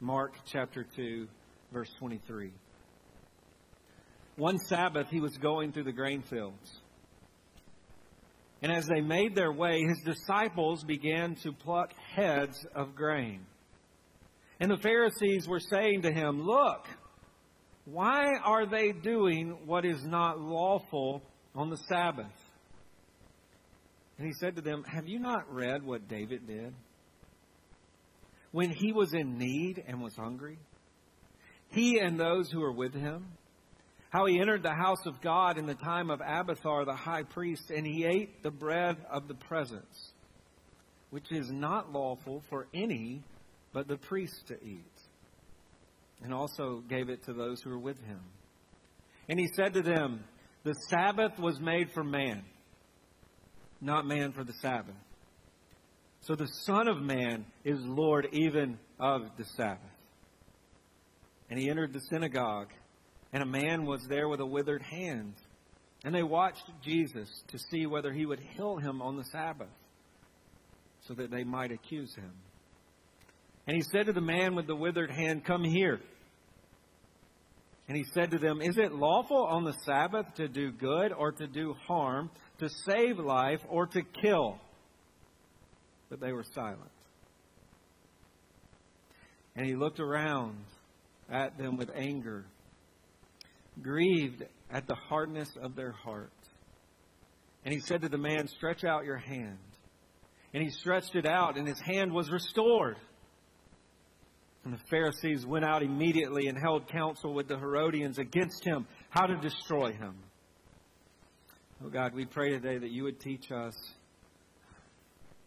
Mark chapter 2, verse 23. One Sabbath, he was going through the grain fields. And as they made their way, his disciples began to pluck heads of grain. And the Pharisees were saying to him, Look, why are they doing what is not lawful on the Sabbath? And he said to them, Have you not read what David did? When he was in need and was hungry, he and those who were with him, how he entered the house of God in the time of Abiathar the high priest, and he ate the bread of the presence, which is not lawful for any but the priest to eat and also gave it to those who were with him. And he said to them, The Sabbath was made for man, not man for the Sabbath. So the Son of Man is Lord even of the Sabbath. And he entered the synagogue, and a man was there with a withered hand. And they watched Jesus to see whether he would heal him on the Sabbath, so that they might accuse him. And he said to the man with the withered hand, Come here. And he said to them, Is it lawful on the Sabbath to do good or to do harm, to save life or to kill? But they were silent. And he looked around at them with anger, grieved at the hardness of their heart. And he said to the man, Stretch out your hand. And he stretched it out, and his hand was restored. And the Pharisees went out immediately and held counsel with the Herodians against him, how to destroy him. Oh God, we pray today that you would teach us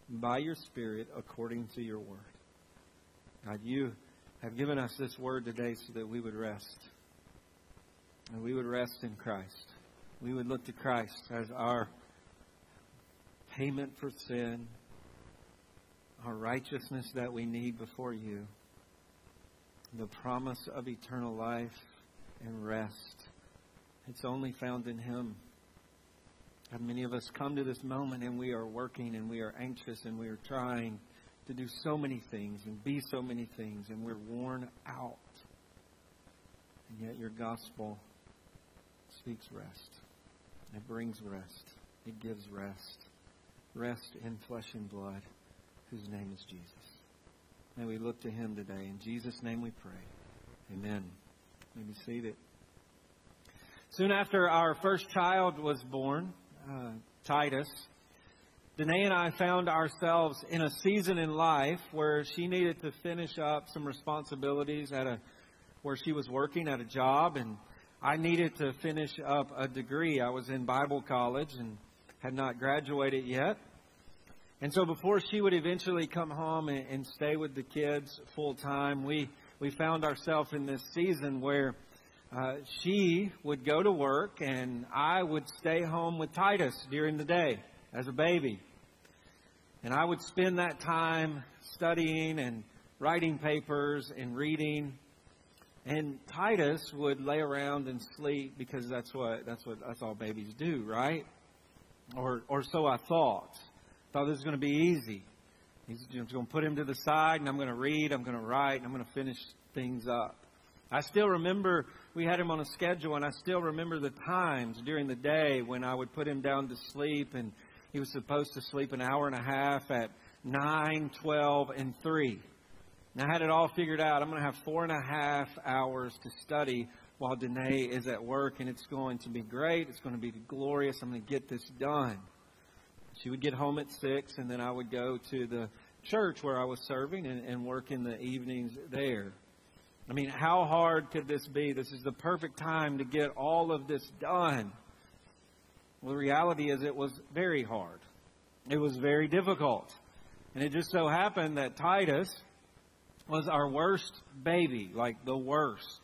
by your Spirit according to your word. God, you have given us this word today so that we would rest. And we would rest in Christ. We would look to Christ as our payment for sin, our righteousness that we need before you the promise of eternal life and rest. It's only found in Him. And many of us come to this moment and we are working and we are anxious and we are trying to do so many things and be so many things and we're worn out. And yet your gospel speaks rest. It brings rest. It gives rest. Rest in flesh and blood, whose name is Jesus. May we look to him today. In Jesus' name we pray. Amen. May be seated. Soon after our first child was born, uh, Titus, Danae and I found ourselves in a season in life where she needed to finish up some responsibilities at a where she was working at a job and I needed to finish up a degree. I was in Bible college and had not graduated yet. And so before she would eventually come home and, and stay with the kids full time, we, we found ourselves in this season where uh, she would go to work and I would stay home with Titus during the day as a baby. And I would spend that time studying and writing papers and reading. And Titus would lay around and sleep because that's what that's what that's all babies do, right? Or or so I thought. Thought this was going to be easy. He's going to put him to the side, and I'm going to read, I'm going to write, and I'm going to finish things up. I still remember we had him on a schedule, and I still remember the times during the day when I would put him down to sleep, and he was supposed to sleep an hour and a half at 9, 12, and 3. And I had it all figured out. I'm going to have four and a half hours to study while Danae is at work, and it's going to be great. It's going to be glorious. I'm going to get this done. She would get home at 6, and then I would go to the church where I was serving and, and work in the evenings there. I mean, how hard could this be? This is the perfect time to get all of this done. Well, the reality is it was very hard. It was very difficult. And it just so happened that Titus was our worst baby, like the worst.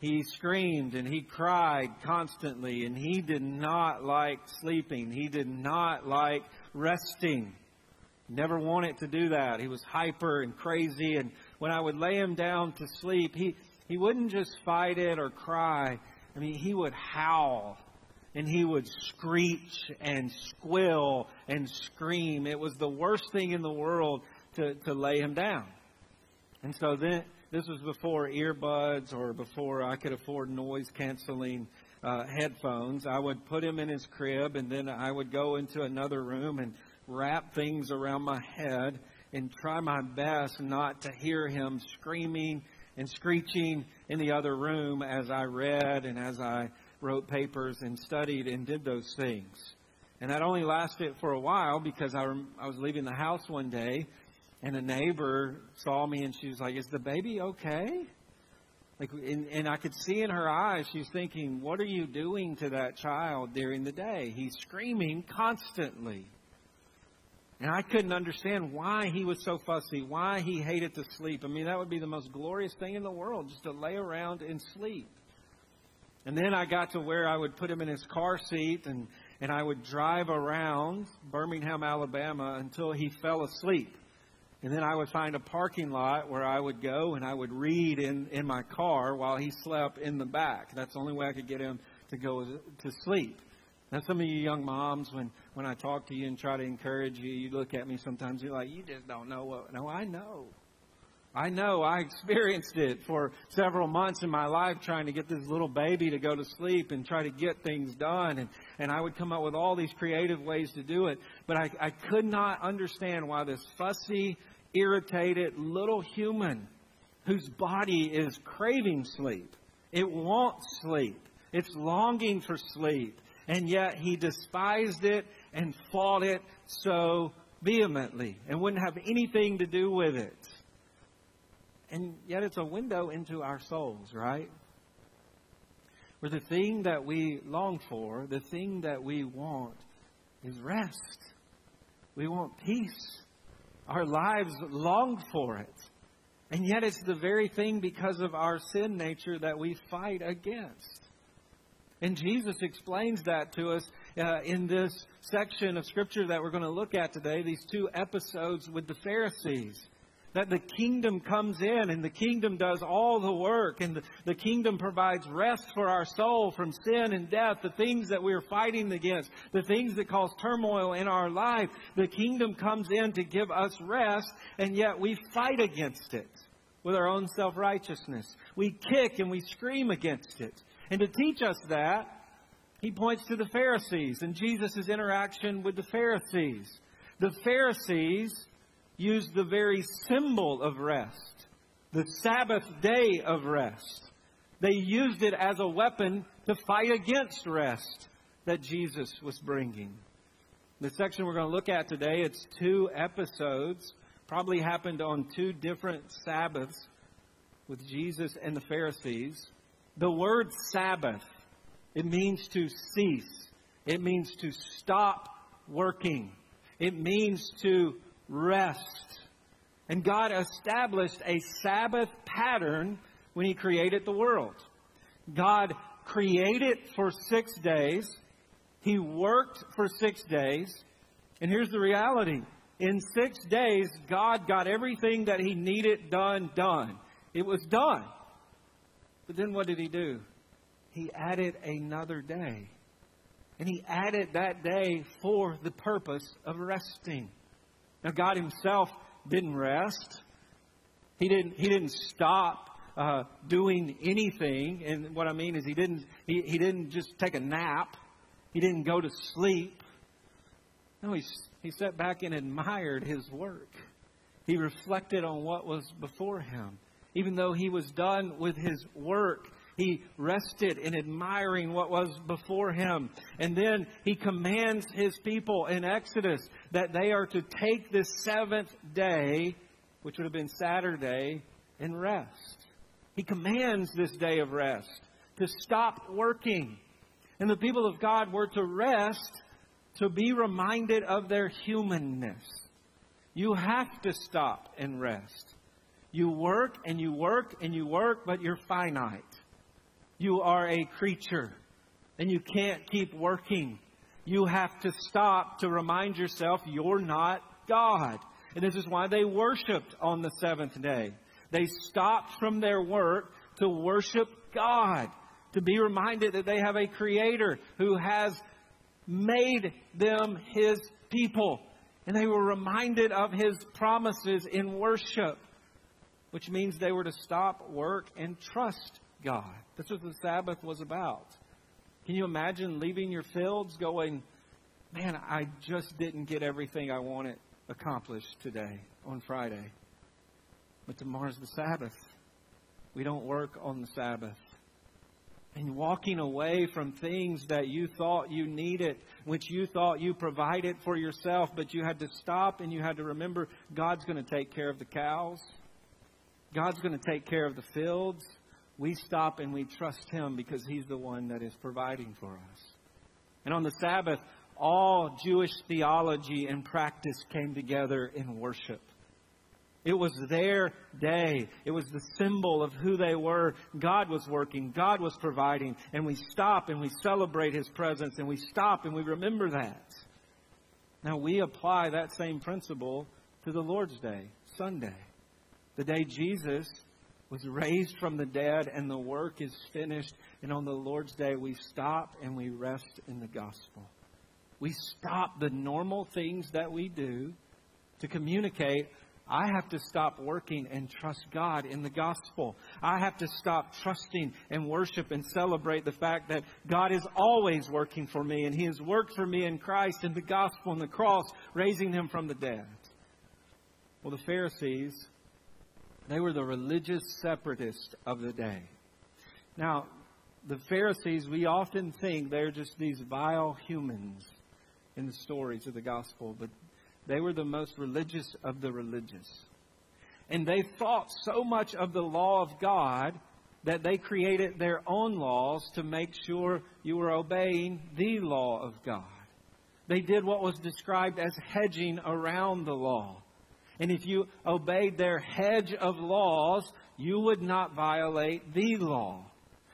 He screamed and he cried constantly, and he did not like sleeping. He did not like resting. Never wanted to do that. He was hyper and crazy, and when I would lay him down to sleep, he, he wouldn't just fight it or cry. I mean, he would howl and he would screech and squill and scream. It was the worst thing in the world to, to lay him down. And so then, this was before earbuds or before I could afford noise canceling uh, headphones. I would put him in his crib and then I would go into another room and wrap things around my head and try my best not to hear him screaming and screeching in the other room as I read and as I wrote papers and studied and did those things. And that only lasted for a while because I, I was leaving the house one day and a neighbor saw me and she was like, Is the baby okay? Like, and, and I could see in her eyes, she's thinking, What are you doing to that child during the day? He's screaming constantly. And I couldn't understand why he was so fussy, why he hated to sleep. I mean, that would be the most glorious thing in the world, just to lay around and sleep. And then I got to where I would put him in his car seat and, and I would drive around Birmingham, Alabama until he fell asleep. And then I would find a parking lot where I would go and I would read in, in my car while he slept in the back. That's the only way I could get him to go to sleep. Now, some of you young moms, when, when I talk to you and try to encourage you, you look at me sometimes, you're like, you just don't know what. No, I know. I know. I experienced it for several months in my life trying to get this little baby to go to sleep and try to get things done. And, and I would come up with all these creative ways to do it. But I, I could not understand why this fussy, irritated little human whose body is craving sleep, it wants sleep, it's longing for sleep. And yet he despised it and fought it so vehemently and wouldn't have anything to do with it. And yet it's a window into our souls, right? Where the thing that we long for, the thing that we want, is rest. We want peace. Our lives long for it. And yet it's the very thing because of our sin nature that we fight against. And Jesus explains that to us uh, in this section of Scripture that we're going to look at today, these two episodes with the Pharisees that the kingdom comes in and the kingdom does all the work and the, the, kingdom provides rest for our soul from sin and death, the things that we're fighting against, the things that cause turmoil in our life. The kingdom comes in to give us rest and yet we fight against it with our own self-righteousness. We kick and we scream against it. And to teach us that, he points to the Pharisees and Jesus' interaction with the Pharisees. The Pharisees used the very symbol of rest, the Sabbath day of rest. They used it as a weapon to fight against rest that Jesus was bringing. The section we're going to look at today, it's two episodes, probably happened on two different Sabbaths with Jesus and the Pharisees. The word Sabbath, it means to cease. It means to stop working. It means to rest. And God established a Sabbath pattern when He created the world. God created for six days. He worked for six days. And here's the reality. In six days, God got everything that He needed done, done. It was done. But then what did He do? He added another day. And He added that day for the purpose of resting. Now, God Himself didn't rest. He didn't, he didn't stop uh, doing anything. And what I mean is, He didn't, he, he didn't just take a nap, He didn't go to sleep. No, he, he sat back and admired His work. He reflected on what was before Him. Even though He was done with His work, he rested in admiring what was before him. And then he commands his people in Exodus that they are to take this seventh day, which would have been Saturday, and rest. He commands this day of rest to stop working. And the people of God were to rest to be reminded of their humanness. You have to stop and rest. You work and you work and you work, but you're finite. You are a creature and you can't keep working. You have to stop to remind yourself you're not God. And this is why they worshiped on the seventh day. They stopped from their work to worship God, to be reminded that they have a creator who has made them his people. And they were reminded of his promises in worship. Which means they were to stop work and trust God. That's what the Sabbath was about. Can you imagine leaving your fields going, man, I just didn't get everything I wanted accomplished today on Friday. But tomorrow's the Sabbath. We don't work on the Sabbath. And walking away from things that you thought you needed, which you thought you provided for yourself, but you had to stop and you had to remember God's going to take care of the cows. God's going to take care of the fields. We stop and we trust Him because He's the one that is providing for us. And on the Sabbath, all Jewish theology and practice came together in worship. It was their day. It was the symbol of who they were. God was working. God was providing. And we stop and we celebrate His presence and we stop and we remember that. Now we apply that same principle to the Lord's Day, Sunday. The day Jesus was raised from the dead and the work is finished. And on the Lord's Day, we stop and we rest in the gospel. We stop the normal things that we do to communicate. I have to stop working and trust God in the gospel. I have to stop trusting and worship and celebrate the fact that God is always working for me and He has worked for me in Christ in the gospel and the cross, raising Him from the dead. Well, the Pharisees, they were the religious separatists of the day. Now, the Pharisees, we often think they're just these vile humans in the stories of the gospel, but they were the most religious of the religious. And they thought so much of the law of God that they created their own laws to make sure you were obeying the law of God. They did what was described as hedging around the law. And if you obeyed their hedge of laws, you would not violate the law.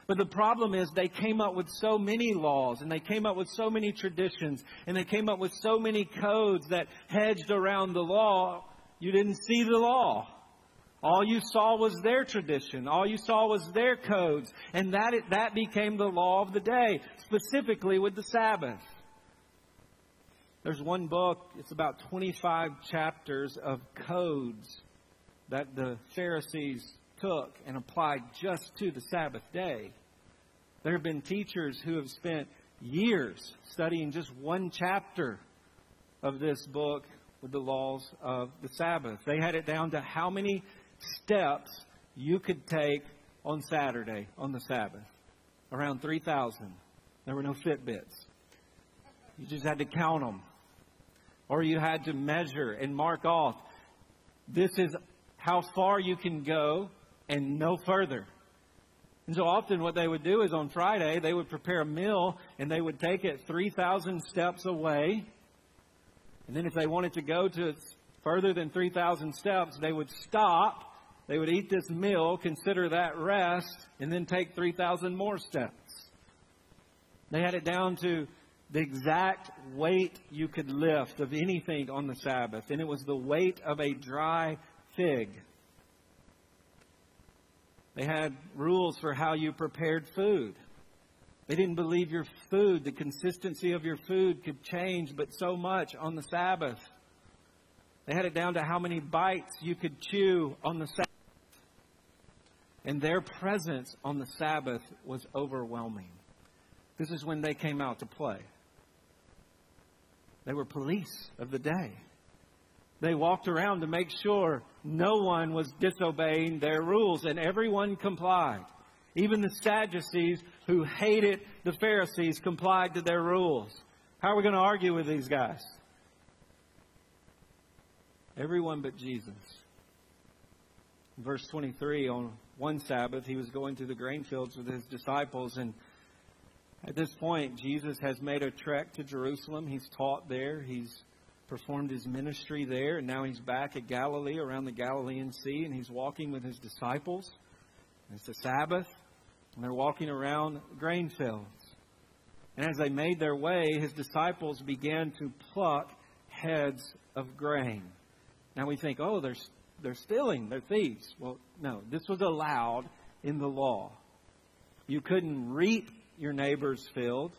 But the problem is they came up with so many laws and they came up with so many traditions and they came up with so many codes that hedged around the law, you didn't see the law. All you saw was their tradition. All you saw was their codes. And that, that became the law of the day, specifically with the Sabbath. There's one book, it's about 25 chapters of codes that the Pharisees took and applied just to the Sabbath day. There have been teachers who have spent years studying just one chapter of this book with the laws of the Sabbath. They had it down to how many steps you could take on Saturday, on the Sabbath. Around 3,000. There were no Fitbits. You just had to count them. Or you had to measure and mark off. This is how far you can go and no further. And so often what they would do is on Friday, they would prepare a meal and they would take it 3,000 steps away. And then if they wanted to go to further than 3,000 steps, they would stop. They would eat this meal, consider that rest, and then take 3,000 more steps. They had it down to the exact weight you could lift of anything on the Sabbath, and it was the weight of a dry fig. They had rules for how you prepared food. They didn't believe your food, the consistency of your food could change, but so much on the Sabbath. They had it down to how many bites you could chew on the Sabbath. And their presence on the Sabbath was overwhelming. This is when they came out to play. They were police of the day. They walked around to make sure no one was disobeying their rules, and everyone complied. Even the Sadducees, who hated the Pharisees, complied to their rules. How are we going to argue with these guys? Everyone but Jesus. Verse 23 on one Sabbath, he was going through the grain fields with his disciples, and at this point, Jesus has made a trek to Jerusalem. He's taught there. He's performed his ministry there, and now he's back at Galilee around the Galilean Sea, and he's walking with his disciples. It's the Sabbath, and they're walking around grain fields. And as they made their way, his disciples began to pluck heads of grain. Now we think, oh, they're, they're stealing, they're thieves. Well, no, this was allowed in the law. You couldn't reap your neighbor's field.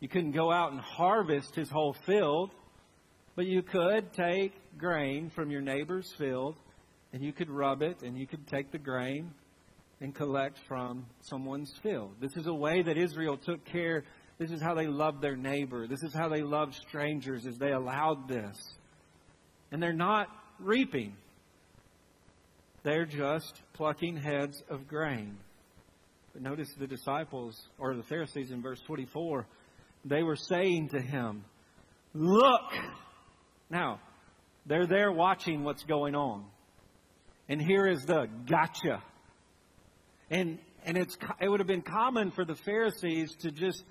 You couldn't go out and harvest his whole field. But you could take grain from your neighbor's field and you could rub it, and you could take the grain and collect from someone's field. This is a way that Israel took care. This is how they loved their neighbor. This is how they loved strangers, as they allowed this. And they're not reaping. They're just plucking heads of grain. But notice the disciples, or the Pharisees in verse 24, they were saying to him, Look! Now, they're there watching what's going on. And here is the gotcha. And, and it's, it would have been common for the Pharisees to just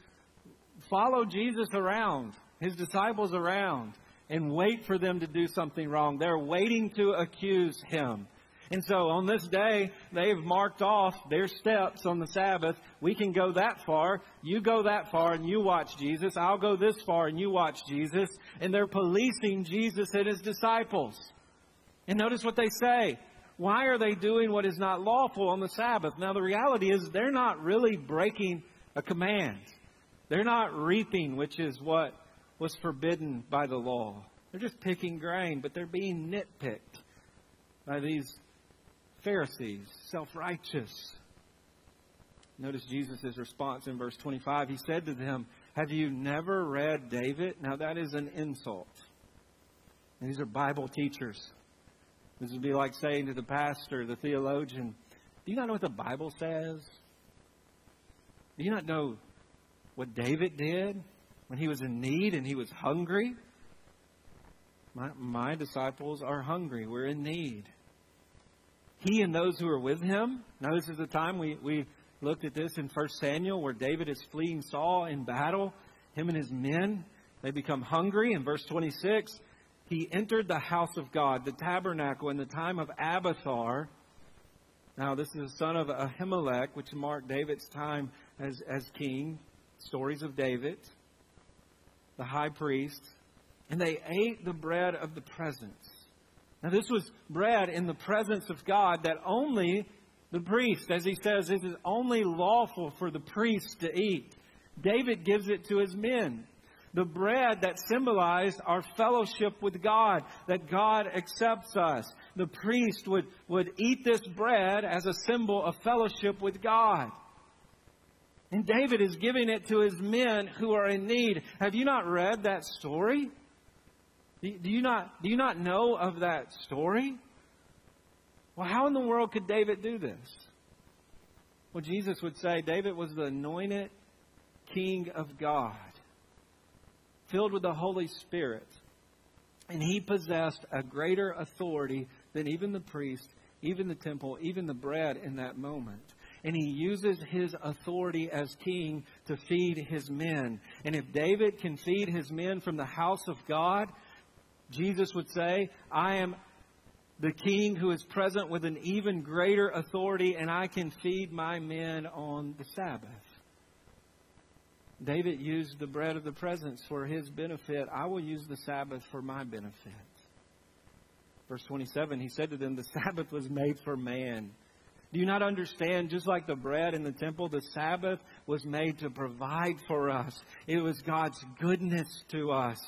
follow Jesus around, his disciples around, and wait for them to do something wrong. They're waiting to accuse him. And so on this day, they've marked off their steps on the Sabbath. We can go that far. You go that far and you watch Jesus. I'll go this far and you watch Jesus. And they're policing Jesus and his disciples. And notice what they say. Why are they doing what is not lawful on the Sabbath? Now, the reality is they're not really breaking a command. They're not reaping, which is what was forbidden by the law. They're just picking grain, but they're being nitpicked by these Pharisees, self righteous. Notice Jesus' response in verse 25. He said to them, Have you never read David? Now, that is an insult. And these are Bible teachers. This would be like saying to the pastor, the theologian, Do you not know what the Bible says? Do you not know what David did when he was in need and he was hungry? My, my disciples are hungry. We're in need he and those who are with him. Now, this is the time we, we looked at this in 1 Samuel where David is fleeing Saul in battle. Him and his men, they become hungry. In verse 26, he entered the house of God, the tabernacle, in the time of Abiathar. Now, this is the son of Ahimelech, which marked David's time as, as king. Stories of David, the high priest. And they ate the bread of the presence. Now, this was bread in the presence of God that only the priest, as he says, it is only lawful for the priest to eat. David gives it to his men. The bread that symbolized our fellowship with God, that God accepts us. The priest would, would eat this bread as a symbol of fellowship with God. And David is giving it to his men who are in need. Have you not read that story? Do you not, do you not know of that story? Well, how in the world could David do this? Well, Jesus would say David was the anointed king of God, filled with the Holy Spirit. And he possessed a greater authority than even the priest, even the temple, even the bread in that moment. And he uses his authority as king to feed his men. And if David can feed his men from the house of God, Jesus would say, I am the king who is present with an even greater authority, and I can feed my men on the Sabbath. David used the bread of the presence for his benefit. I will use the Sabbath for my benefit. Verse 27, he said to them, The Sabbath was made for man. Do you not understand? Just like the bread in the temple, the Sabbath was made to provide for us. It was God's goodness to us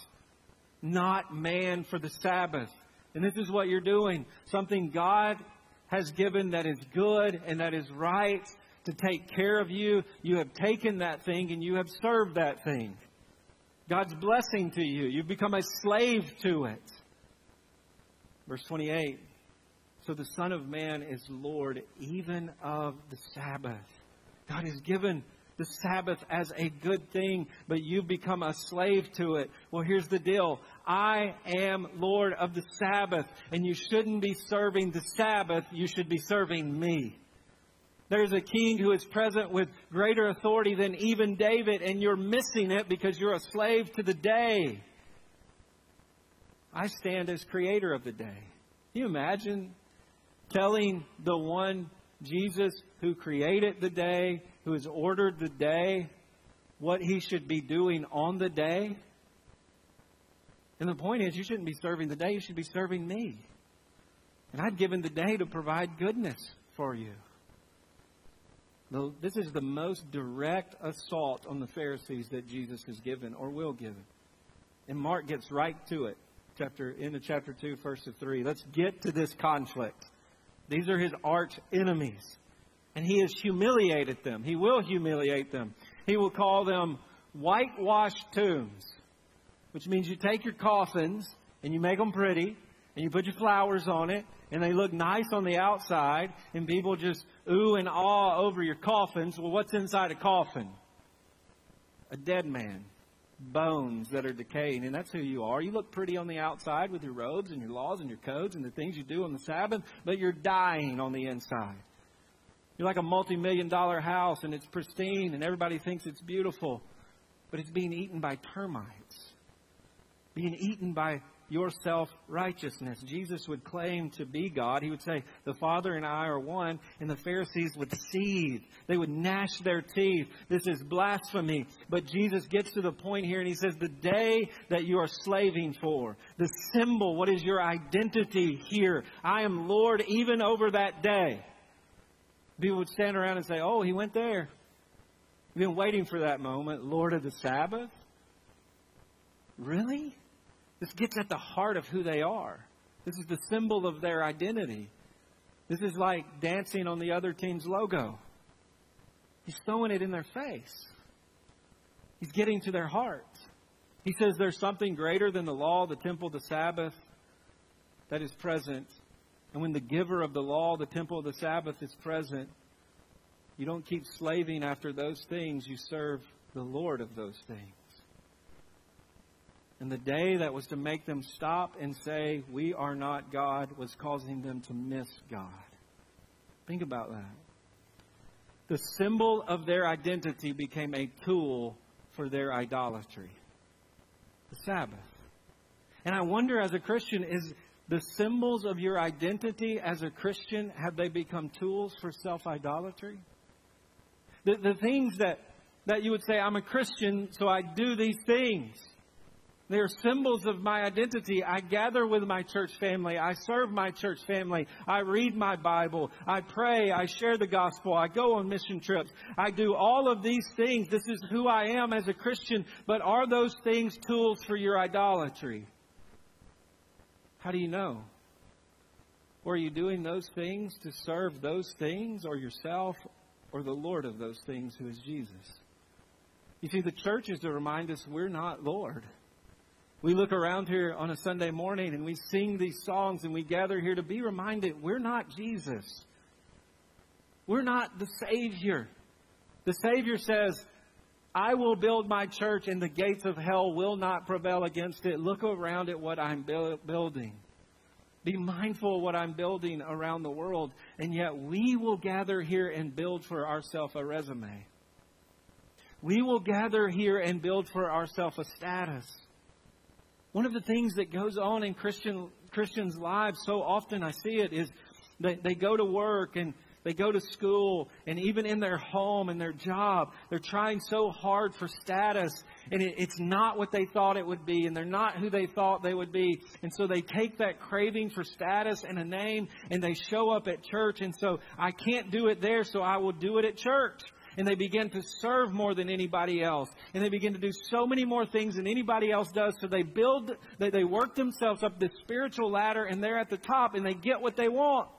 not man for the Sabbath. And this is what you're doing. Something God has given that is good and that is right to take care of you. You have taken that thing and you have served that thing. God's blessing to you. You've become a slave to it. Verse 28 So the Son of Man is Lord even of the Sabbath. God has given the Sabbath as a good thing, but you've become a slave to it. Well, here's the deal. I am Lord of the Sabbath, and you shouldn't be serving the Sabbath, you should be serving me. There's a king who is present with greater authority than even David, and you're missing it because you're a slave to the day. I stand as creator of the day. Can you imagine telling the one Jesus who created the day who has ordered the day, what he should be doing on the day. And the point is, you shouldn't be serving the day, you should be serving me. And I've given the day to provide goodness for you. This is the most direct assault on the Pharisees that Jesus has given or will give. And Mark gets right to it. Chapter into chapter two, verse three. Let's get to this conflict. These are his arch enemies. And he has humiliated them. He will humiliate them. He will call them whitewashed tombs, which means you take your coffins and you make them pretty and you put your flowers on it and they look nice on the outside and people just ooh and awe over your coffins. Well, what's inside a coffin? A dead man bones that are decaying, and that's who you are. You look pretty on the outside with your robes and your laws and your codes and the things you do on the Sabbath, but you're dying on the inside. You're like a multi million dollar house, and it's pristine, and everybody thinks it's beautiful, but it's being eaten by termites, being eaten by your self righteousness. Jesus would claim to be God. He would say, The Father and I are one, and the Pharisees would seethe. They would gnash their teeth. This is blasphemy. But Jesus gets to the point here and he says, The day that you are slaving for, the symbol, what is your identity here? I am Lord even over that day. People would stand around and say, Oh, he went there. We've been waiting for that moment. Lord of the Sabbath? Really? This gets at the heart of who they are. This is the symbol of their identity. This is like dancing on the other team's logo. He's throwing it in their face. He's getting to their hearts. He says there's something greater than the law, the temple, the Sabbath that is present. And when the giver of the law, the temple, the Sabbath is present, you don't keep slaving after those things, you serve the Lord of those things. And the day that was to make them stop and say, We are not God, was causing them to miss God. Think about that. The symbol of their identity became a tool for their idolatry the Sabbath. And I wonder, as a Christian, is the symbols of your identity as a Christian, have they become tools for self idolatry? The, the things that, that you would say, I'm a Christian, so I do these things. They are symbols of my identity. I gather with my church family. I serve my church family. I read my Bible. I pray. I share the gospel. I go on mission trips. I do all of these things. This is who I am as a Christian. But are those things tools for your idolatry? How do you know? Or are you doing those things to serve those things or yourself or the Lord of those things who is Jesus? You see, the church is to remind us we're not Lord. We look around here on a Sunday morning and we sing these songs and we gather here to be reminded we're not Jesus. We're not the Savior. The Savior says, I will build my church and the gates of hell will not prevail against it. Look around at what I'm building. Be mindful of what I'm building around the world. And yet we will gather here and build for ourselves a resume. We will gather here and build for ourselves a status. One of the things that goes on in Christian Christians' lives so often I see it is they, they go to work and they go to school and even in their home and their job, they're trying so hard for status and it, it's not what they thought it would be and they're not who they thought they would be. And so they take that craving for status and a name and they show up at church and so I can't do it there so I will do it at church and they begin to serve more than anybody else. And they begin to do so many more things than anybody else does. So they build, they, they work themselves up the spiritual ladder and they're at the top and they get what they want.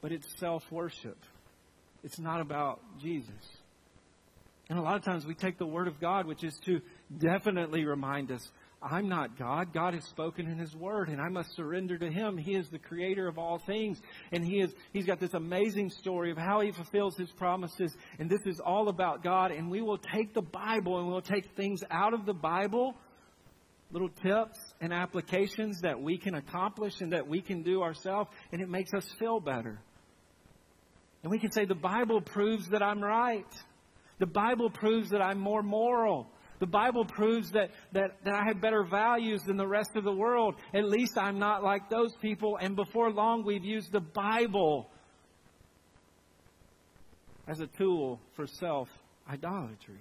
But it's self worship. It's not about Jesus. And a lot of times we take the Word of God, which is to definitely remind us I'm not God. God has spoken in His Word, and I must surrender to Him. He is the creator of all things, and He is, He's got this amazing story of how He fulfills His promises, and this is all about God, and we will take the Bible and we'll take things out of the Bible, little tips and applications that we can accomplish and that we can do ourselves, and it makes us feel better. And we can say, the Bible proves that I'm right. The Bible proves that I'm more moral. The Bible proves that, that, that I have better values than the rest of the world. At least I'm not like those people. And before long, we've used the Bible as a tool for self idolatry.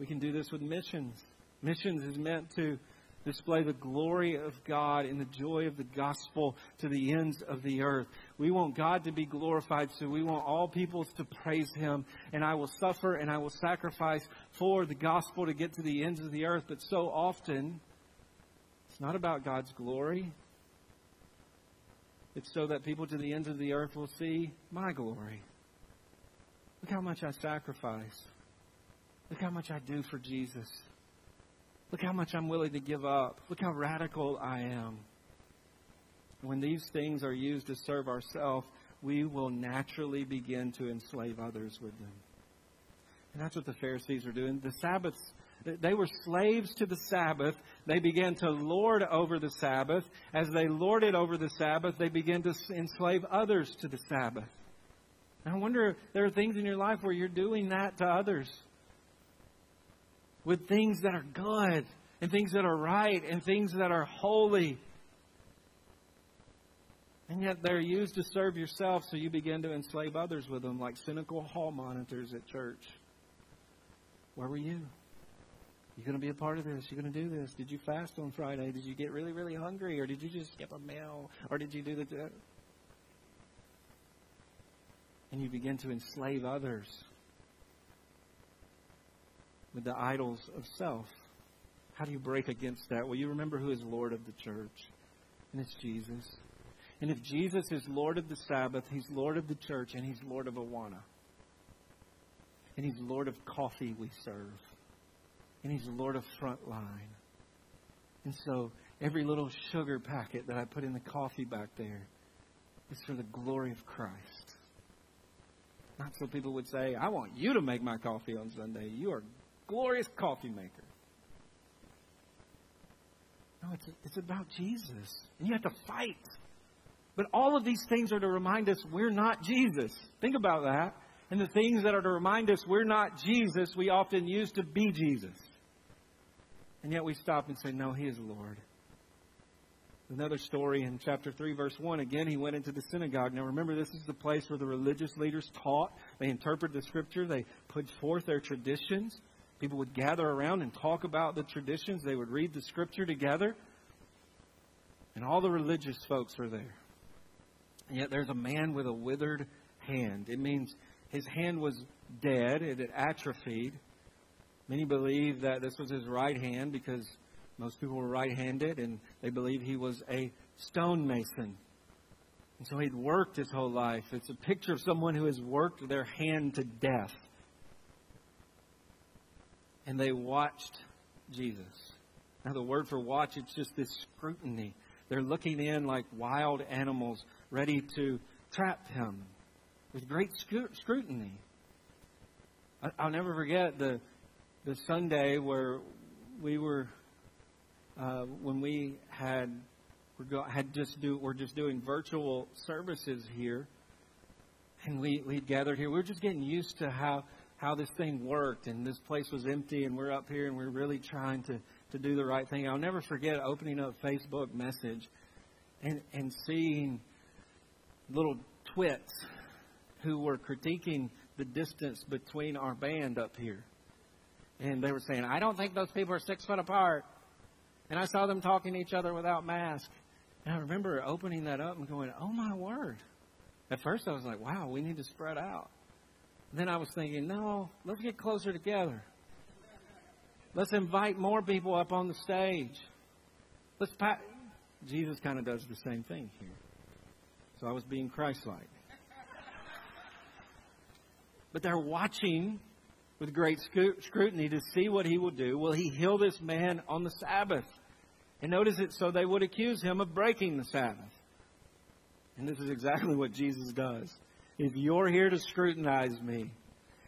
We can do this with missions. Missions is meant to display the glory of God and the joy of the gospel to the ends of the earth. We want God to be glorified, so we want all peoples to praise Him. And I will suffer and I will sacrifice for the gospel to get to the ends of the earth. But so often, it's not about God's glory, It's so that people to the ends of the earth will see my glory. Look how much I sacrifice. Look how much I do for Jesus. Look how much I'm willing to give up. Look how radical I am. When these things are used to serve ourselves, we will naturally begin to enslave others with them. And that's what the Pharisees were doing. The Sabbaths, they were slaves to the Sabbath. They began to lord over the Sabbath. As they lorded over the Sabbath, they began to enslave others to the Sabbath. And I wonder if there are things in your life where you're doing that to others with things that are good and things that are right and things that are holy. And yet they're used to serve yourself, so you begin to enslave others with them, like cynical hall monitors at church. Where were you? You going to be a part of this? You going to do this? Did you fast on Friday? Did you get really, really hungry, or did you just skip a meal, or did you do the? And you begin to enslave others with the idols of self. How do you break against that? Well, you remember who is Lord of the church, and it's Jesus. And if Jesus is Lord of the Sabbath, He's Lord of the church, and He's Lord of Awana. And He's Lord of coffee we serve. And He's Lord of frontline. And so every little sugar packet that I put in the coffee back there is for the glory of Christ. Not so people would say, I want you to make my coffee on Sunday. You are a glorious coffee maker. No, it's, it's about Jesus. And you have to fight. But all of these things are to remind us we're not Jesus. Think about that. And the things that are to remind us we're not Jesus, we often use to be Jesus. And yet we stop and say, no, He is Lord. Another story in chapter 3, verse 1. Again, he went into the synagogue. Now, remember, this is the place where the religious leaders taught. They interpreted the scripture. They put forth their traditions. People would gather around and talk about the traditions. They would read the scripture together. And all the religious folks were there. And yet there's a man with a withered hand. It means his hand was dead, it had atrophied. Many believe that this was his right hand because most people were right handed, and they believe he was a stonemason. And so he'd worked his whole life. It's a picture of someone who has worked their hand to death and they watched Jesus. Now, the word for watch, it's just this scrutiny. They're looking in like wild animals, ready to trap him with great scrutiny. I'll never forget the the Sunday where we were uh, when we had had just do we're just doing virtual services here, and we we gathered here. We were just getting used to how how this thing worked, and this place was empty, and we're up here, and we're really trying to to do the right thing. I'll never forget opening up Facebook message and and seeing little twits who were critiquing the distance between our band up here. And they were saying, I don't think those people are six foot apart. And I saw them talking to each other without masks. And I remember opening that up and going, oh my word. At first I was like, wow, we need to spread out. Then I was thinking, no, let's get closer together. Let's invite more people up on the stage. Let's pa- Jesus kind of does the same thing here. So I was being Christ-like. But they're watching with great scrutiny to see what he will do. Will he heal this man on the Sabbath? And notice it so they would accuse him of breaking the Sabbath. And this is exactly what Jesus does. If you're here to scrutinize me,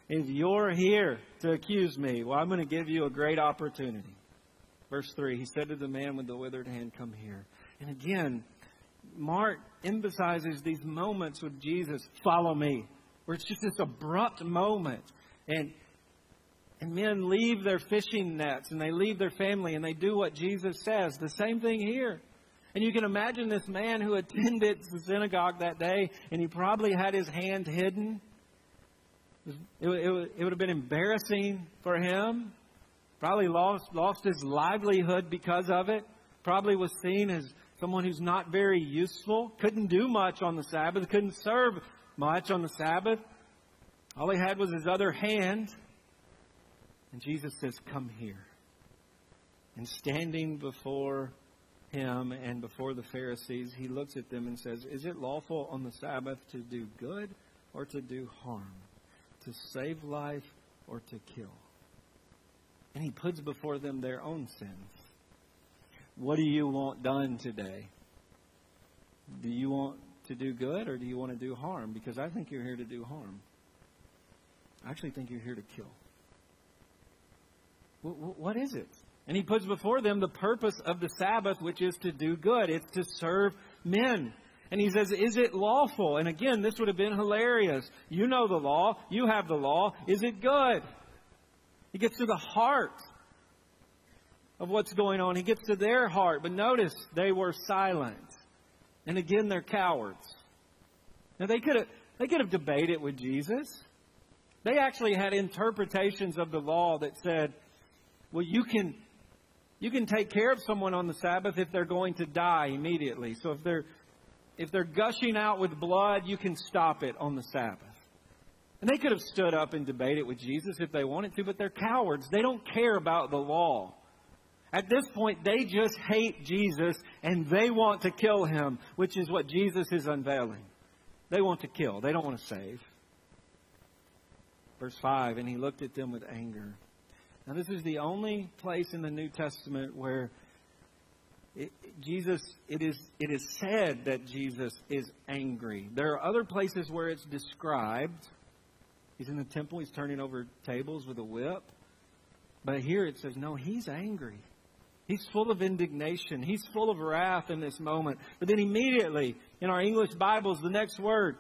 if you're here to accuse me, well, I'm going to give you a great opportunity. Verse 3 He said to the man with the withered hand, Come here. And again, Mark emphasizes these moments with Jesus, follow me, where it's just this abrupt moment. And, and men leave their fishing nets and they leave their family and they do what Jesus says. The same thing here. And you can imagine this man who attended the synagogue that day, and he probably had his hand hidden. It, it, it would have been embarrassing for him. Probably lost, lost his livelihood because of it. Probably was seen as someone who's not very useful. Couldn't do much on the Sabbath. Couldn't serve much on the Sabbath. All he had was his other hand. And Jesus says, Come here. And standing before him and before the Pharisees, he looks at them and says, Is it lawful on the Sabbath to do good or to do harm? To save life or to kill? And he puts before them their own sins. What do you want done today? Do you want to do good or do you want to do harm? Because I think you're here to do harm. I actually think you're here to kill. What is it? And he puts before them the purpose of the Sabbath, which is to do good. It's to serve men. And he says, Is it lawful? And again, this would have been hilarious. You know the law. You have the law. Is it good? He gets to the heart of what's going on. He gets to their heart. But notice, they were silent. And again, they're cowards. Now, they could have, they could have debated with Jesus. They actually had interpretations of the law that said, well, you can you can take care of someone on the Sabbath if they're going to die immediately. So if they're if they're gushing out with blood, you can stop it on the Sabbath. And they could have stood up and debated with Jesus if they wanted to, but they're cowards. They don't care about the law. At this point, they just hate Jesus and they want to kill him, which is what Jesus is unveiling. They want to kill, they don't want to save. Verse 5 And he looked at them with anger. Now, this is the only place in the New Testament where it, Jesus, it is, it is said that Jesus is angry. There are other places where it's described. He's in the temple, he's turning over tables with a whip. But here it says, no, he's angry. He's full of indignation. He's full of wrath in this moment. But then immediately, in our English Bibles, the next word,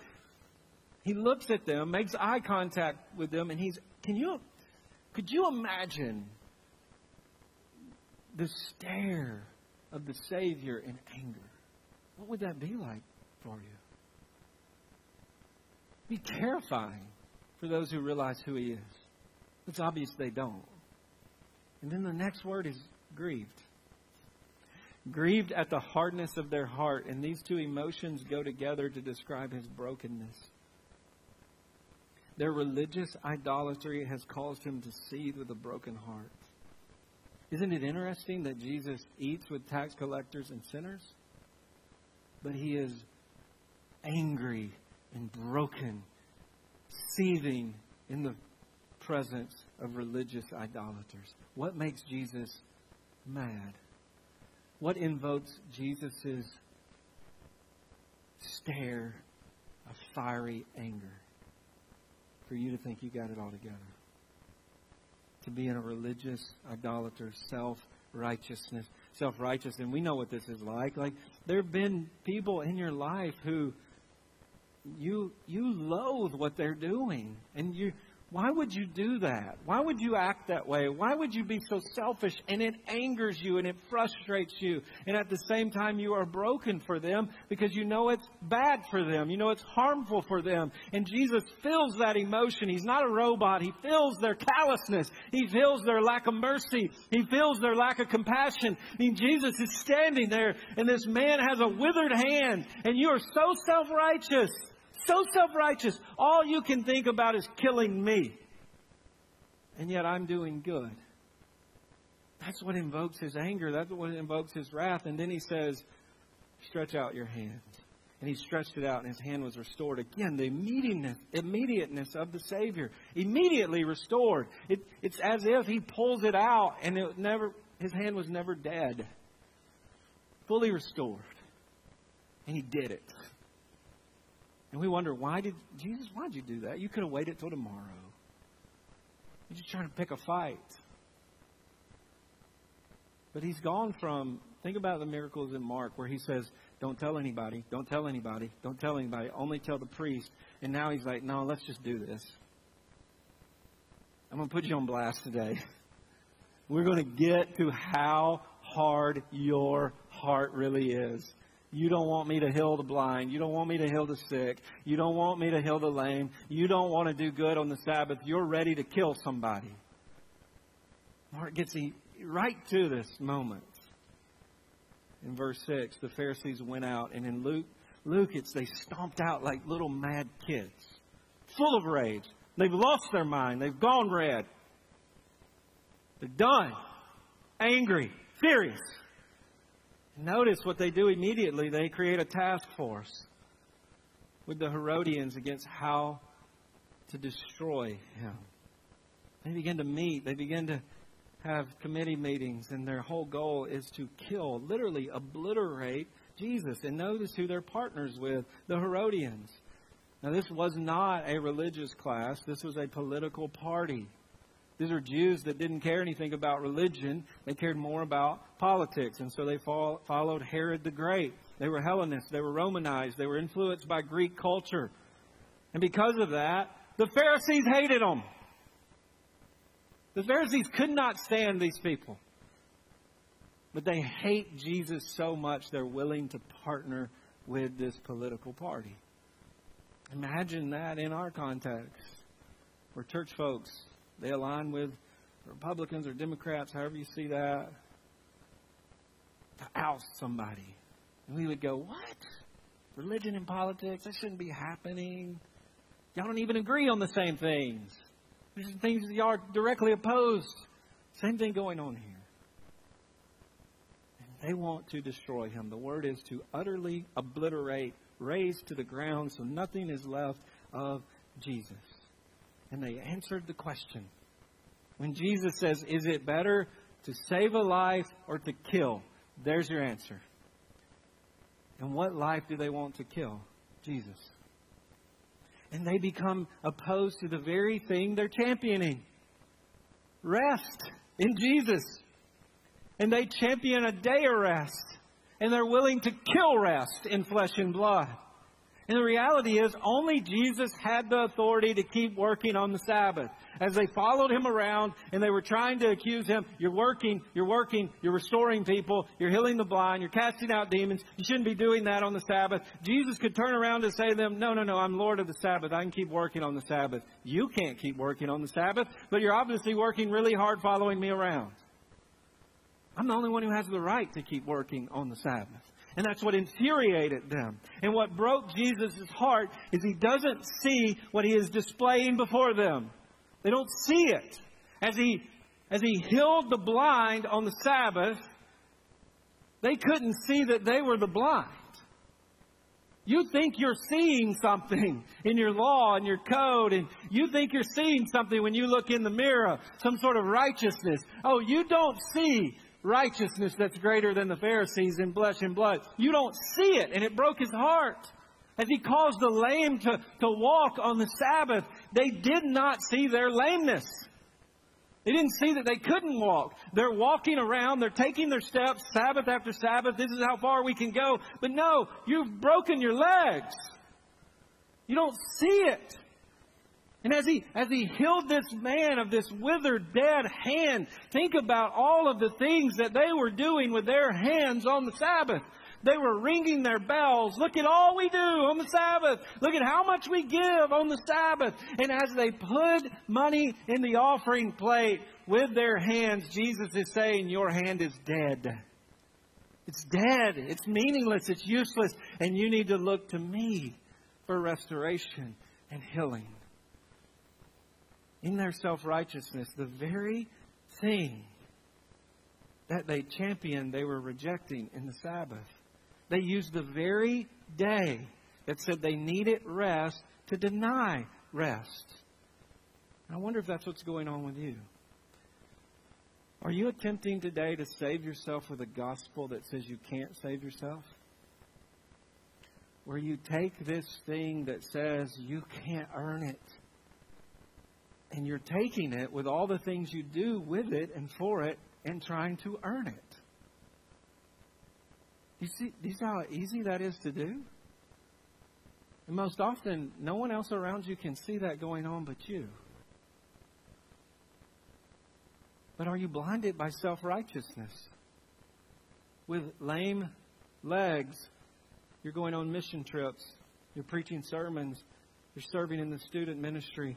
he looks at them, makes eye contact with them, and he's, can you could you imagine the stare of the Savior in anger? What would that be like for you? Be terrifying for those who realize who He is. It's obvious they don't. And then the next word is grieved. Grieved at the hardness of their heart. And these two emotions go together to describe His brokenness. Their religious idolatry has caused him to seethe with a broken heart. Isn't it interesting that Jesus eats with tax collectors and sinners? But he is angry and broken, seething in the presence of religious idolaters. What makes Jesus mad? What invokes Jesus' stare of fiery anger? for you to think you got it all together. To be in a religious, idolater, self righteousness, self righteous. And we know what this is like. Like, there have been people in your life who you you loathe what they're doing. And you why would you do that? Why would you act that way? Why would you be so selfish? And it angers you and it frustrates you. And at the same time, you are broken for them because you know it's bad for them. You know it's harmful for them. And Jesus feels that emotion. He's not a robot. He feels their callousness. He feels their lack of mercy. He feels their lack of compassion. I mean, Jesus is standing there and this man has a withered hand and you are so self-righteous so self righteous. All you can think about is killing me. And yet I'm doing good. That's what invokes his anger. That's what invokes his wrath. And then he says, Stretch out your hand. And he stretched it out, and his hand was restored. Again, the immediateness, immediateness of the Savior. Immediately restored. It, it's as if he pulls it out, and it never, his hand was never dead. Fully restored. And he did it. And we wonder, why did Jesus, why did you do that? You could have waited till tomorrow. You're just trying to pick a fight. But he's gone from, think about the miracles in Mark where he says, don't tell anybody, don't tell anybody, don't tell anybody, only tell the priest. And now he's like, no, let's just do this. I'm going to put you on blast today. We're going to get to how hard your heart really is. You don't want me to heal the blind. You don't want me to heal the sick. You don't want me to heal the lame. You don't want to do good on the Sabbath. You're ready to kill somebody. Mark gets right to this moment. In verse 6, the Pharisees went out, and in Luke, Luke, it's they stomped out like little mad kids, full of rage. They've lost their mind. They've gone red. They're done, angry, furious. Notice what they do immediately. They create a task force with the Herodians against how to destroy him. They begin to meet, they begin to have committee meetings, and their whole goal is to kill, literally obliterate Jesus. And notice who they're partners with the Herodians. Now, this was not a religious class, this was a political party. These are Jews that didn't care anything about religion. They cared more about politics. And so they followed Herod the Great. They were Hellenists. They were Romanized. They were influenced by Greek culture. And because of that, the Pharisees hated them. The Pharisees could not stand these people. But they hate Jesus so much they're willing to partner with this political party. Imagine that in our context. We're church folks they align with Republicans or Democrats, however you see that, to oust somebody. And we would go, What? Religion and politics? That shouldn't be happening. Y'all don't even agree on the same things. These are things that y'all are directly opposed. Same thing going on here. And they want to destroy him. The word is to utterly obliterate, raze to the ground, so nothing is left of Jesus. And they answered the question. When Jesus says, Is it better to save a life or to kill? There's your answer. And what life do they want to kill? Jesus. And they become opposed to the very thing they're championing rest in Jesus. And they champion a day of rest. And they're willing to kill rest in flesh and blood. And the reality is, only Jesus had the authority to keep working on the Sabbath. As they followed him around and they were trying to accuse him, you're working, you're working, you're restoring people, you're healing the blind, you're casting out demons, you shouldn't be doing that on the Sabbath. Jesus could turn around and say to them, no, no, no, I'm Lord of the Sabbath. I can keep working on the Sabbath. You can't keep working on the Sabbath, but you're obviously working really hard following me around. I'm the only one who has the right to keep working on the Sabbath. And that's what infuriated them. And what broke Jesus' heart is he doesn't see what he is displaying before them. They don't see it. As he, as he healed the blind on the Sabbath, they couldn't see that they were the blind. You think you're seeing something in your law and your code, and you think you're seeing something when you look in the mirror, some sort of righteousness. Oh, you don't see righteousness that's greater than the Pharisees in flesh and blood. You don't see it, and it broke his heart. As he caused the lame to, to walk on the Sabbath, they did not see their lameness. They didn't see that they couldn't walk. They're walking around, they're taking their steps Sabbath after Sabbath. This is how far we can go. But no, you've broken your legs. You don't see it. And as he, as he healed this man of this withered, dead hand, think about all of the things that they were doing with their hands on the Sabbath. They were ringing their bells. Look at all we do on the Sabbath. Look at how much we give on the Sabbath. And as they put money in the offering plate with their hands, Jesus is saying, Your hand is dead. It's dead. It's meaningless. It's useless. And you need to look to me for restoration and healing in their self righteousness, the very thing that they championed, they were rejecting in the Sabbath. They used the very day that said they needed rest to deny rest. And I wonder if that's what's going on with you. Are you attempting today to save yourself with a gospel that says you can't save yourself? Where you take this thing that says you can't earn it and you're taking it with all the things you do with it and for it and trying to earn it. You see, you see how easy that is to do? And most often, no one else around you can see that going on but you. But are you blinded by self righteousness? With lame legs, you're going on mission trips, you're preaching sermons, you're serving in the student ministry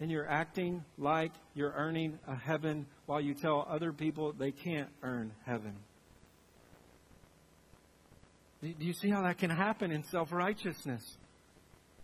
and you're acting like you're earning a heaven while you tell other people they can't earn heaven. Do you see how that can happen in self righteousness?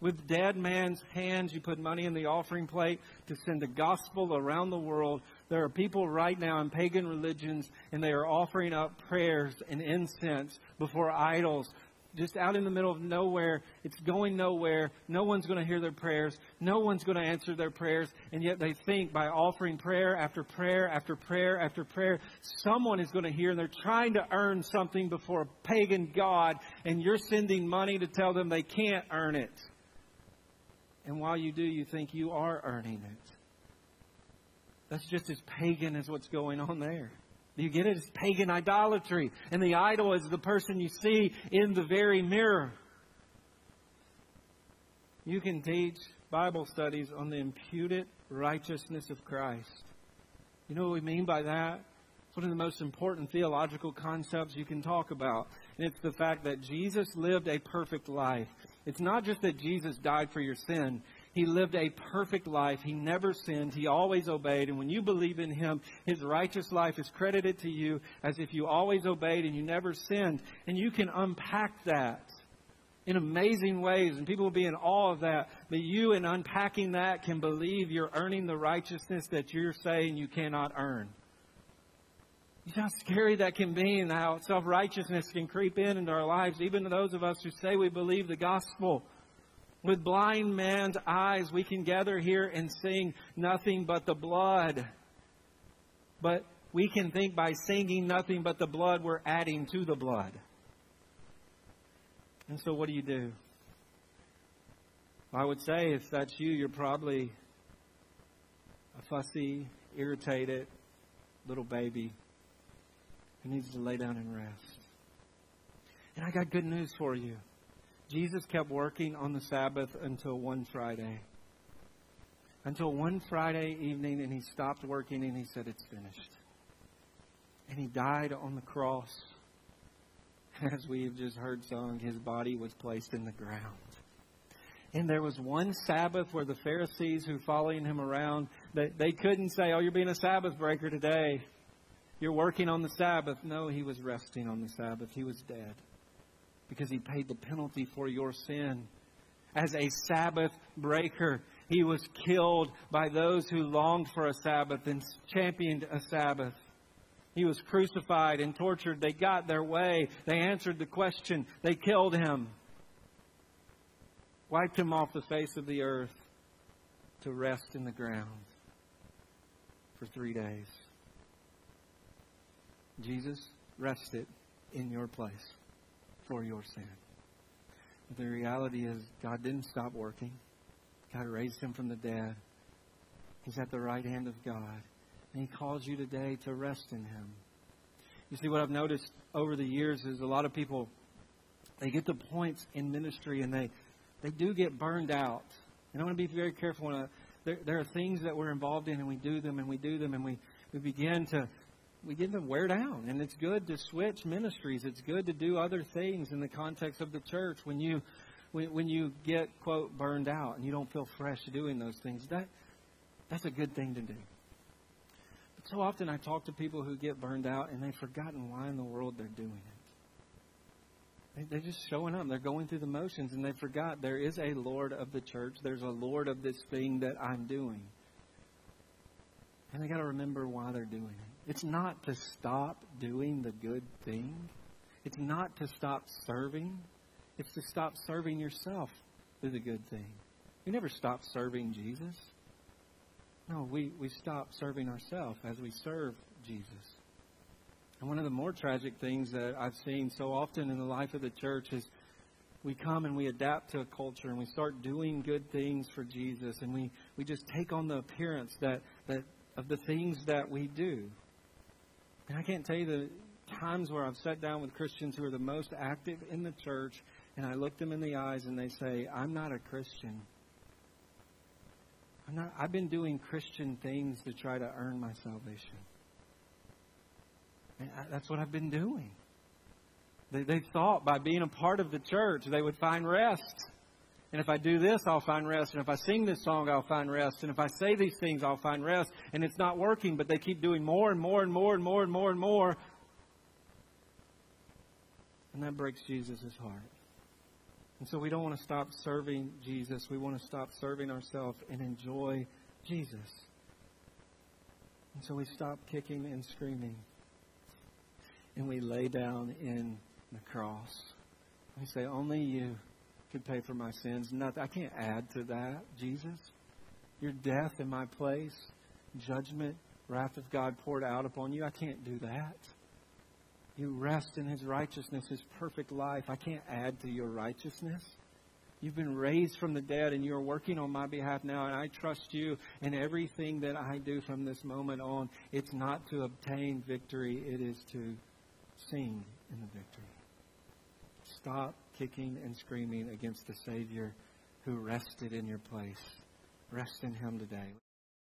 With dead man's hands, you put money in the offering plate to send the gospel around the world There are people right now in pagan religions, and they are offering up prayers and incense before idols just out in the middle of nowhere. It's going nowhere. No one's going to hear their prayers. No one's going to answer their prayers. And yet they think by offering prayer after prayer after prayer after prayer, someone is going to hear. And they're trying to earn something before a pagan God. And you're sending money to tell them they can't earn it. And while you do, you think you are earning it. That's just as pagan as what's going on there. You get it? It's pagan idolatry. And the idol is the person you see in the very mirror. You can teach Bible studies on the imputed righteousness of Christ. You know what we mean by that? It's one of the most important theological concepts you can talk about. And it's the fact that Jesus lived a perfect life. It's not just that Jesus died for your sin, he lived a perfect life. He never sinned. He always obeyed. And when you believe in Him, His righteous life is credited to you as if you always obeyed and you never sinned. And you can unpack that in amazing ways, and people will be in awe of that. But you, in unpacking that, can believe you're earning the righteousness that you're saying you cannot earn. You see how scary that can be, and how self righteousness can creep in into our lives, even to those of us who say we believe the gospel. With blind man's eyes, we can gather here and sing nothing but the blood. But we can think by singing nothing but the blood, we're adding to the blood. And so, what do you do? I would say if that's you, you're probably a fussy, irritated little baby who needs to lay down and rest. And I got good news for you. Jesus kept working on the Sabbath until one Friday. Until one Friday evening, and he stopped working and he said, It's finished. And he died on the cross. As we have just heard sung, his body was placed in the ground. And there was one Sabbath where the Pharisees who following him around, they, they couldn't say, Oh, you're being a Sabbath breaker today. You're working on the Sabbath. No, he was resting on the Sabbath. He was dead because he paid the penalty for your sin. As a Sabbath breaker, he was killed by those who longed for a Sabbath and championed a Sabbath. He was crucified and tortured. They got their way. They answered the question. They killed him. Wiped him off the face of the earth to rest in the ground for three days. Jesus rested in your place for your sin. But the reality is, God didn't stop working. God raised him from the dead. He's at the right hand of God. And he calls you today to rest in him. You see, what I've noticed over the years is a lot of people, they get to points in ministry and they, they do get burned out. And I want to be very careful. When I, there, there are things that we're involved in and we do them and we do them and we, we begin to, we get to wear down. And it's good to switch ministries. It's good to do other things in the context of the church when you when, when you get quote burned out and you don't feel fresh doing those things. That that's a good thing to do. But so often I talk to people who get burned out and they've forgotten why in the world they're doing it. They, they're just showing up. They're going through the motions and they forgot there is a Lord of the church. There's a Lord of this thing that I'm doing. And they got to remember why they're doing it. It's not to stop doing the good thing. It's not to stop serving. It's to stop serving yourself through the good thing. We never stop serving Jesus. No, we, we stop serving ourselves as we serve Jesus. And one of the more tragic things that I've seen so often in the life of the church is we come and we adapt to a culture and we start doing good things for Jesus and we, we just take on the appearance that, that of the things that we do. And I can't tell you the times where I've sat down with Christians who are the most active in the church, and I look them in the eyes and they say, I'm not a Christian. I'm not, I've been doing Christian things to try to earn my salvation. And I, that's what I've been doing. They, they thought by being a part of the church they would find rest. And if I do this, I'll find rest. And if I sing this song, I'll find rest. And if I say these things, I'll find rest. And it's not working, but they keep doing more and more and more and more and more and more. And that breaks Jesus' heart. And so we don't want to stop serving Jesus. We want to stop serving ourselves and enjoy Jesus. And so we stop kicking and screaming. And we lay down in the cross. We say, Only you could pay for my sins. Nothing. I can't add to that, Jesus. Your death in my place, judgment, wrath of God poured out upon you. I can't do that. You rest in His righteousness, His perfect life. I can't add to your righteousness. You've been raised from the dead and you're working on my behalf now, and I trust you in everything that I do from this moment on. It's not to obtain victory, it is to sing in the victory. Stop kicking and screaming against the Savior who rested in your place. Rest in Him today.